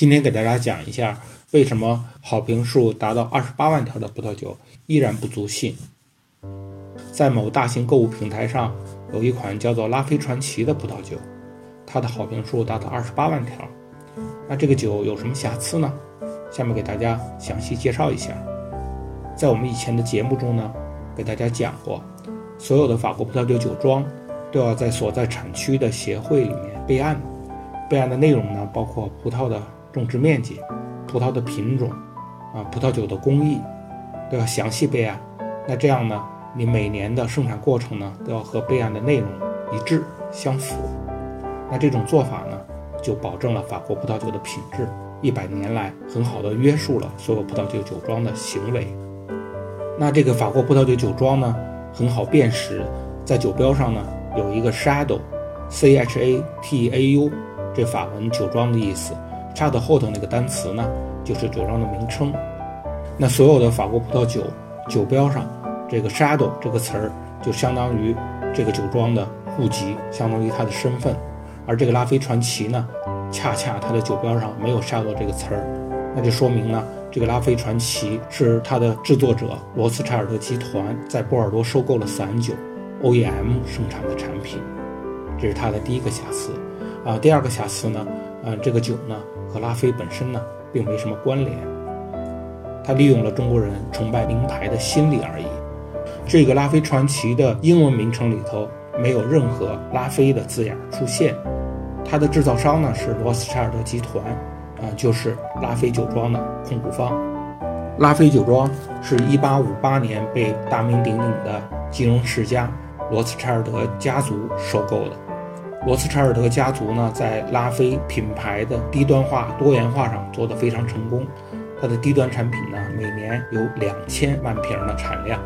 今天给大家讲一下，为什么好评数达到二十八万条的葡萄酒依然不足信。在某大型购物平台上，有一款叫做拉菲传奇的葡萄酒，它的好评数达到二十八万条。那这个酒有什么瑕疵呢？下面给大家详细介绍一下。在我们以前的节目中呢，给大家讲过，所有的法国葡萄酒酒庄都要在所在产区的协会里面备案。备案的内容呢，包括葡萄的种植面积、葡萄的品种，啊，葡萄酒的工艺，都要详细备案。那这样呢，你每年的生产过程呢，都要和备案的内容一致相符。那这种做法呢，就保证了法国葡萄酒的品质，一百年来很好的约束了所有葡萄酒酒庄的行为。那这个法国葡萄酒酒庄呢，很好辨识，在酒标上呢有一个 Shadow，C H A T A U。这法文酒庄的意思，插的后头那个单词呢，就是酒庄的名称。那所有的法国葡萄酒酒标上，这个 shadow 这个词儿就相当于这个酒庄的户籍，相当于它的身份。而这个拉菲传奇呢，恰恰它的酒标上没有 shadow 这个词儿，那就说明呢，这个拉菲传奇是它的制作者罗斯柴尔德集团在波尔多收购了散酒 OEM 生产的产品，这是它的第一个瑕疵。啊，第二个瑕疵呢，呃，这个酒呢和拉菲本身呢并没什么关联，它利用了中国人崇拜名牌的心理而已。这个拉菲传奇的英文名称里头没有任何拉菲的字眼出现，它的制造商呢是罗斯柴尔德集团，啊，就是拉菲酒庄的控股方。拉菲酒庄是一八五八年被大名鼎鼎的金融世家罗斯柴尔德家族收购的。罗斯柴尔德家族呢，在拉菲品牌的低端化、多元化上做得非常成功。它的低端产品呢，每年有两千万瓶的产量。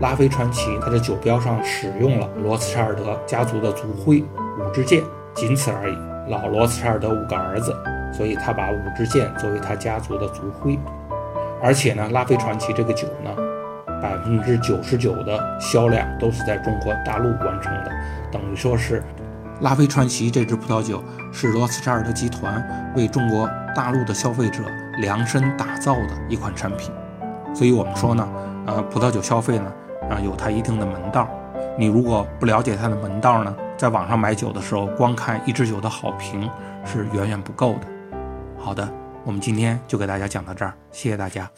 拉菲传奇，它的酒标上使用了罗斯柴尔德家族的族徽五支箭，仅此而已。老罗斯柴尔德五个儿子，所以他把五支箭作为他家族的族徽。而且呢，拉菲传奇这个酒呢，百分之九十九的销量都是在中国大陆完成的，等于说是。拉菲传奇这支葡萄酒是罗斯柴尔德集团为中国大陆的消费者量身打造的一款产品，所以我们说呢，呃，葡萄酒消费呢，啊，有它一定的门道。你如果不了解它的门道呢，在网上买酒的时候，光看一支酒的好评是远远不够的。好的，我们今天就给大家讲到这儿，谢谢大家。